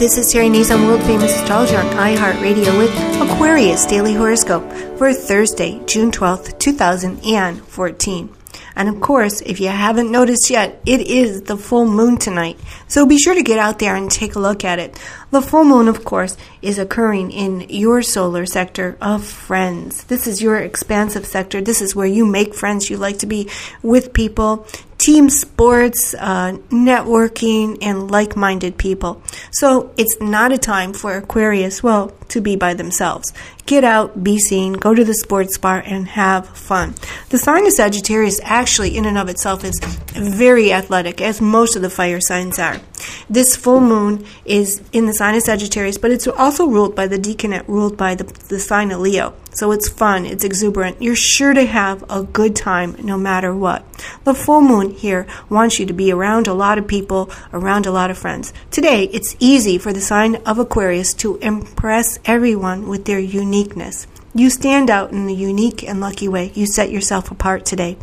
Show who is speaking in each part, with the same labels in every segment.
Speaker 1: This is Terry Nazon, world famous astrologer on iHeartRadio with Aquarius Daily Horoscope for Thursday, June 12th, 2014. And of course, if you haven't noticed yet, it is the full moon tonight. So be sure to get out there and take a look at it. The full moon, of course, is occurring in your solar sector of friends. This is your expansive sector. This is where you make friends. You like to be with people team sports, uh, networking, and like minded people. So it's not a time for Aquarius, well, to be by themselves. Get out, be seen, go to the sports bar, and have fun. The sign of Sagittarius actually, in and of itself, is very athletic, as most of the fire signs are. This full moon is in the sign of Sagittarius, but it's also ruled by the decanate, ruled by the, the sign of Leo. So it's fun, it's exuberant. You're sure to have a good time no matter what. The full moon here wants you to be around a lot of people, around a lot of friends. Today, it's easy for the sign of Aquarius to impress everyone with their uniqueness. You stand out in a unique and lucky way. You set yourself apart today.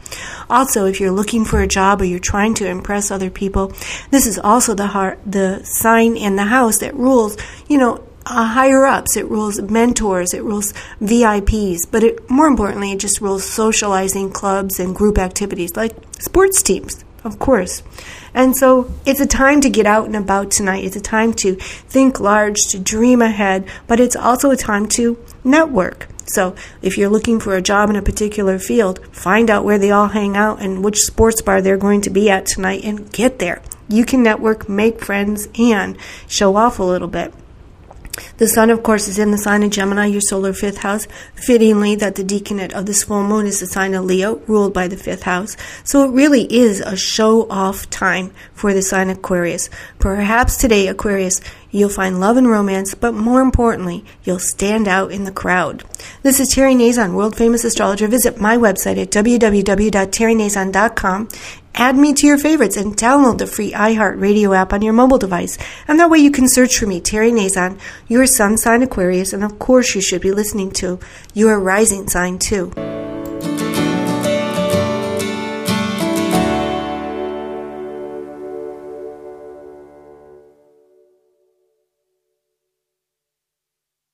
Speaker 1: Also, if you're looking for a job or you're trying to impress other people, this is also the heart, the sign in the house that rules, you know, uh, higher ups. It rules mentors. It rules VIPs. But it, more importantly, it just rules socializing clubs and group activities like sports teams, of course. And so it's a time to get out and about tonight. It's a time to think large, to dream ahead, but it's also a time to network. So if you're looking for a job in a particular field, find out where they all hang out and which sports bar they're going to be at tonight and get there. You can network, make friends, and show off a little bit. The sun, of course, is in the sign of Gemini, your solar fifth house. Fittingly, that the decanate of this full moon is the sign of Leo, ruled by the fifth house. So it really is a show off time for the sign Aquarius. Perhaps today, Aquarius, you'll find love and romance, but more importantly, you'll stand out in the crowd. This is Terry Nazon, world famous astrologer. Visit my website at www.terrynazon.com Add me to your favorites and download the free iHeartRadio app on your mobile device. And that way you can search for me, Terry Nazon, your sun sign Aquarius, and of course you should be listening to your rising sign too.